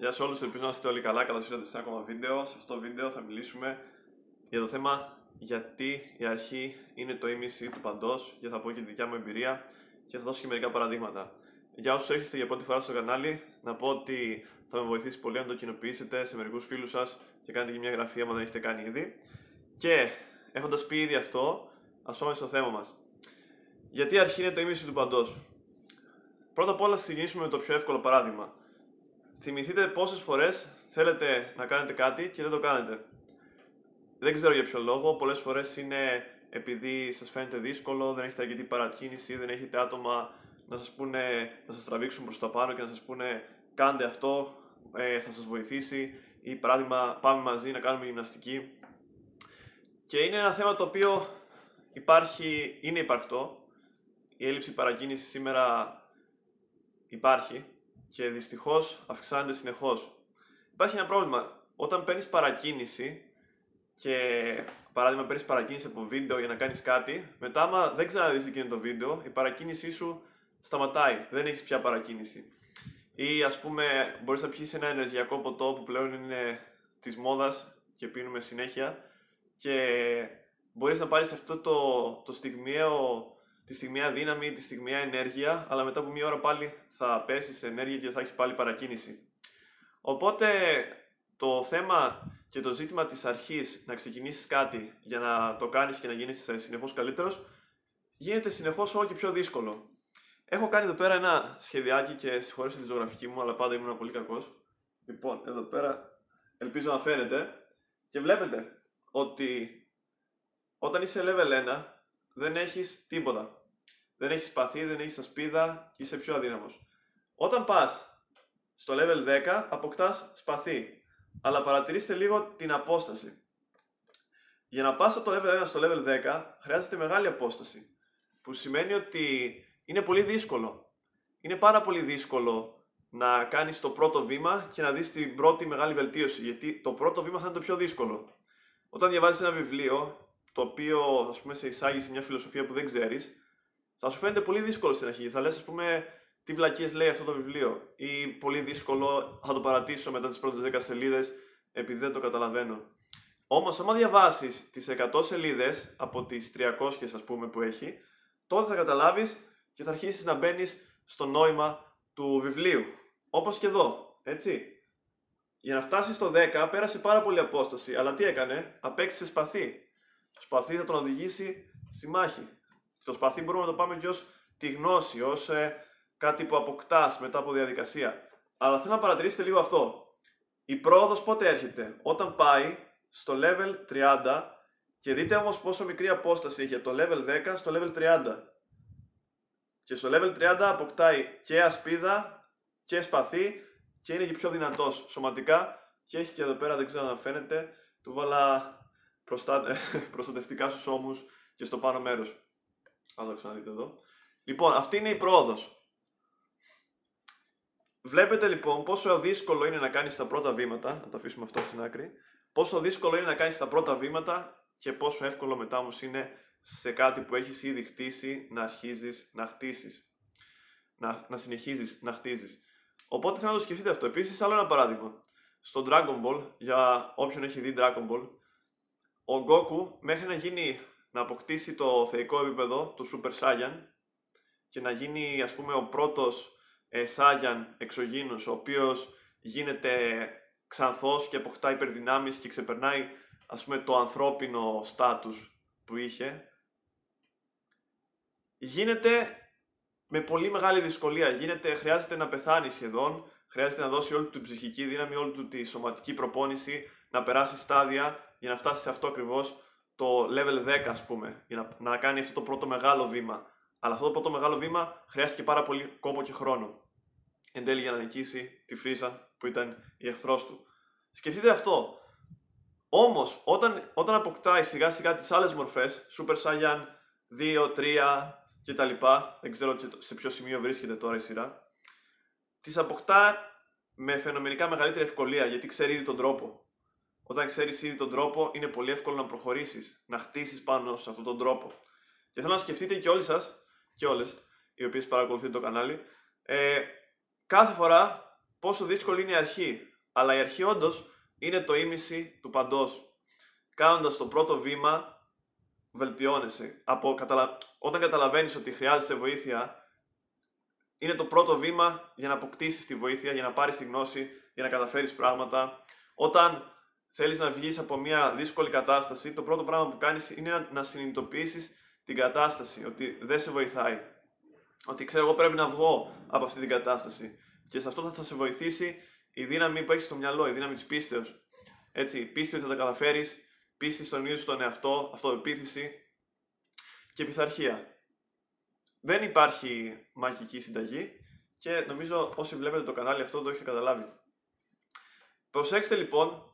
Γεια σε όλους, ελπίζω να είστε όλοι καλά. Καλώς ήρθατε σε ένα ακόμα βίντεο. Σε αυτό το βίντεο θα μιλήσουμε για το θέμα γιατί η αρχή είναι το ίμιση του παντός και θα πω και τη δικιά μου εμπειρία και θα δώσω και μερικά παραδείγματα. Για όσους έρχεστε για πρώτη φορά στο κανάλι, να πω ότι θα με βοηθήσει πολύ να το κοινοποιήσετε σε μερικούς φίλους σας και κάνετε και μια εγγραφή άμα δεν έχετε κάνει ήδη. Και έχοντας πει ήδη αυτό, ας πάμε στο θέμα μας. Γιατί η αρχή είναι το ίμιση του παντός. Πρώτα απ' όλα, ξεκινήσουμε με το πιο εύκολο παράδειγμα. Θυμηθείτε πόσες φορές θέλετε να κάνετε κάτι και δεν το κάνετε. Δεν ξέρω για ποιο λόγο. Πολλές φορές είναι επειδή σας φαίνεται δύσκολο, δεν έχετε αρκετή παρακίνηση, δεν έχετε άτομα να σας πούνε, να σας τραβήξουν προς τα πάνω και να σας πούνε κάντε αυτό, ε, θα σας βοηθήσει. Ή παράδειγμα, πάμε μαζί να κάνουμε γυμναστική. Και είναι ένα θέμα το οποίο υπάρχει, είναι υπαρκτό. Η έλλειψη παρακίνησης σήμερα υπάρχει και δυστυχώς αυξάνεται συνεχώς. Υπάρχει ένα πρόβλημα. Όταν παίρνεις παρακίνηση και παράδειγμα παίρνεις παρακίνηση από βίντεο για να κάνεις κάτι, μετά άμα δεν ξαναδείς εκείνο το βίντεο, η παρακίνησή σου σταματάει. Δεν έχεις πια παρακίνηση. Ή ας πούμε, μπορείς να πιεις ένα ενεργειακό ποτό που πλέον είναι της μόδας και πίνουμε συνέχεια και μπορείς να πάρεις αυτό το, το στιγμιαίο τη στιγμιαία δύναμη, τη στιγμιαία ενέργεια, αλλά μετά από μία ώρα πάλι θα πέσεις σε ενέργεια και θα έχεις πάλι παρακίνηση. Οπότε το θέμα και το ζήτημα της αρχής να ξεκινήσεις κάτι για να το κάνεις και να γίνεις συνεχώς καλύτερος γίνεται συνεχώς όλο και πιο δύσκολο. Έχω κάνει εδώ πέρα ένα σχεδιάκι και συγχωρέστε τη ζωγραφική μου, αλλά πάντα ήμουν πολύ κακός. Λοιπόν, εδώ πέρα ελπίζω να φαίνεται και βλέπετε ότι όταν είσαι level 1 δεν έχεις τίποτα δεν έχεις σπαθί, δεν έχεις ασπίδα και είσαι πιο αδύναμος. Όταν πας στο level 10, αποκτάς σπαθί. Αλλά παρατηρήστε λίγο την απόσταση. Για να πας από το level 1 στο level 10 χρειάζεται μεγάλη απόσταση. Που σημαίνει ότι είναι πολύ δύσκολο. Είναι πάρα πολύ δύσκολο να κάνεις το πρώτο βήμα και να δεις την πρώτη μεγάλη βελτίωση. Γιατί το πρώτο βήμα θα είναι το πιο δύσκολο. Όταν διαβάζεις ένα βιβλίο, το οποίο ας πούμε σε εισάγει σε μια φιλοσοφία που δεν ξέρεις, θα σου φαίνεται πολύ δύσκολο στην αρχή. Θα λες, ας πούμε, τι βλακίες λέει αυτό το βιβλίο. Ή πολύ δύσκολο, θα το παρατήσω μετά τις πρώτες 10 σελίδες, επειδή δεν το καταλαβαίνω. Όμως, άμα διαβάσεις τις 100 σελίδες από τις 300 ας πούμε που έχει, τότε θα καταλάβεις και θα αρχίσεις να μπαίνεις στο νόημα του βιβλίου. Όπως και εδώ, έτσι. Για να φτάσεις στο 10 πέρασε πάρα πολύ απόσταση, αλλά τι έκανε, απέκτησε σπαθί. Το σπαθί θα τον οδηγήσει στη μάχη. Το σπαθί μπορούμε να το πάμε και ως τη γνώση, ως ε, κάτι που αποκτάς μετά από διαδικασία. Αλλά θέλω να παρατηρήσετε λίγο αυτό. Η πρόοδος πότε έρχεται, όταν πάει στο level 30 και δείτε όμως πόσο μικρή απόσταση έχει από το level 10 στο level 30. Και στο level 30 αποκτάει και ασπίδα και σπαθί και είναι και πιο δυνατός σωματικά και έχει και εδώ πέρα, δεν ξέρω αν φαίνεται, του βάλα προστατευτικά στους ώμους και στο πάνω μέρος. Αν το ξαναδείτε εδώ. Λοιπόν, αυτή είναι η πρόοδος. Βλέπετε λοιπόν πόσο δύσκολο είναι να κάνεις τα πρώτα βήματα, να το αφήσουμε αυτό στην άκρη, πόσο δύσκολο είναι να κάνεις τα πρώτα βήματα και πόσο εύκολο μετά όμως είναι σε κάτι που έχεις ήδη χτίσει να αρχίζεις να χτίσεις. Να, να συνεχίζεις να χτίζεις. Οπότε θέλω να το σκεφτείτε αυτό. Επίσης άλλο ένα παράδειγμα. Στο Dragon Ball, για όποιον έχει δει Dragon Ball, ο Goku μέχρι να γίνει να αποκτήσει το θεϊκό επίπεδο του Super Saiyan και να γίνει ας πούμε ο πρώτος ε, Saiyan εξωγήινος ο οποίος γίνεται ξανθός και αποκτά υπερδυνάμεις και ξεπερνάει ας πούμε το ανθρώπινο στάτους που είχε γίνεται με πολύ μεγάλη δυσκολία. Γίνεται, χρειάζεται να πεθάνει σχεδόν, χρειάζεται να δώσει όλη του την ψυχική δύναμη, όλη του τη σωματική προπόνηση, να περάσει στάδια για να φτάσει σε αυτό ακριβώς το level 10 ας πούμε, για να, να κάνει αυτό το πρώτο μεγάλο βήμα. Αλλά αυτό το πρώτο μεγάλο βήμα χρειάστηκε πάρα πολύ κόπο και χρόνο. Εν τέλει για να νικήσει τη Φρίζα που ήταν η εχθρός του. Σκεφτείτε αυτό. Όμως, όταν, όταν αποκτάει σιγά σιγά τις άλλες μορφές, Super Saiyan 2, 3 κτλ. Δεν ξέρω σε ποιο σημείο βρίσκεται τώρα η σειρά. Τις αποκτά με φαινομενικά μεγαλύτερη ευκολία γιατί ξέρει ήδη τον τρόπο. Όταν ξέρεις ήδη τον τρόπο, είναι πολύ εύκολο να προχωρήσεις, να χτίσεις πάνω σε αυτόν τον τρόπο. Και θέλω να σκεφτείτε και όλοι σας, και όλες, οι οποίες παρακολουθείτε το κανάλι, ε, κάθε φορά πόσο δύσκολη είναι η αρχή. Αλλά η αρχή όντως είναι το ίμιση του παντός. Κάνοντας το πρώτο βήμα, βελτιώνεσαι. Από, καταλα... Όταν καταλαβαίνεις ότι χρειάζεσαι βοήθεια, είναι το πρώτο βήμα για να αποκτήσεις τη βοήθεια, για να πάρεις τη γνώση, για να καταφέρεις πράγματα. Όταν θέλεις να βγεις από μια δύσκολη κατάσταση, το πρώτο πράγμα που κάνεις είναι να συνειδητοποιήσεις την κατάσταση, ότι δεν σε βοηθάει. Ότι ξέρω εγώ πρέπει να βγω από αυτή την κατάσταση. Και σε αυτό θα σε βοηθήσει η δύναμη που έχεις στο μυαλό, η δύναμη της πίστεως. Έτσι, πίστη ότι θα τα καταφέρεις, πίστη στον ίδιο στον εαυτό, αυτοεπίθεση και πειθαρχία. Δεν υπάρχει μαγική συνταγή και νομίζω όσοι βλέπετε το κανάλι αυτό το έχετε καταλάβει. Προσέξτε λοιπόν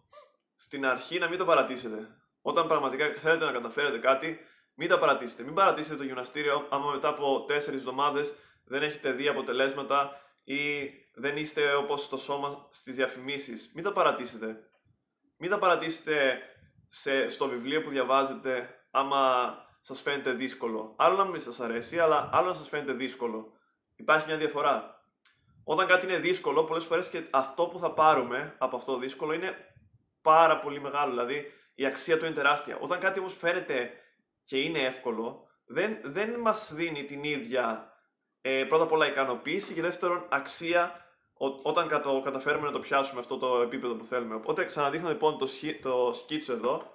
στην αρχή να μην το παρατήσετε. Όταν πραγματικά θέλετε να καταφέρετε κάτι, μην τα παρατήσετε. Μην παρατήσετε το γυμναστήριο άμα μετά από 4 εβδομάδες δεν έχετε δει αποτελέσματα ή δεν είστε όπως το σώμα στις διαφημίσεις. Μην τα παρατήσετε. Μην τα παρατήσετε σε, στο βιβλίο που διαβάζετε άμα σας φαίνεται δύσκολο. Άλλο να μην σας αρέσει, αλλά άλλο να σας φαίνεται δύσκολο. Υπάρχει μια διαφορά. Όταν κάτι είναι δύσκολο, πολλές φορές και αυτό που θα πάρουμε από αυτό το δύσκολο είναι πάρα πολύ μεγάλο. Δηλαδή η αξία του είναι τεράστια. Όταν κάτι όμως φαίνεται και είναι εύκολο, δεν, δεν μας δίνει την ίδια ε, πρώτα απ' όλα ικανοποίηση και δεύτερον αξία όταν κατα, καταφέρουμε να το πιάσουμε αυτό το επίπεδο που θέλουμε. Οπότε ξαναδείχνω λοιπόν το, το σκίτσο εδώ.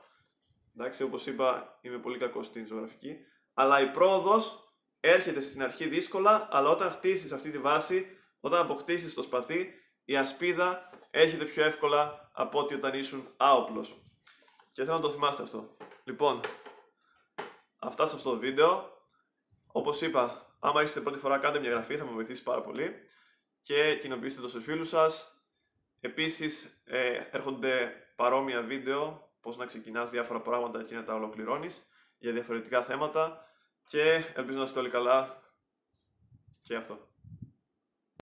Εντάξει, όπως είπα είμαι πολύ κακός στην ζωγραφική. Αλλά η πρόοδος έρχεται στην αρχή δύσκολα, αλλά όταν χτίσεις αυτή τη βάση, όταν αποκτήσεις το σπαθί, η ασπίδα έρχεται πιο εύκολα από ότι όταν ήσουν άοπλος. Και θέλω να το θυμάστε αυτό. Λοιπόν, αυτά σε αυτό το βίντεο. Όπως είπα, άμα είστε πρώτη φορά κάντε μια εγγραφή, θα με βοηθήσει πάρα πολύ. Και κοινοποιήστε το σε φίλους σας. Επίσης, ε, έρχονται παρόμοια βίντεο, πώς να ξεκινάς διάφορα πράγματα και να τα ολοκληρώνεις για διαφορετικά θέματα. Και ελπίζω να είστε όλοι καλά και αυτό.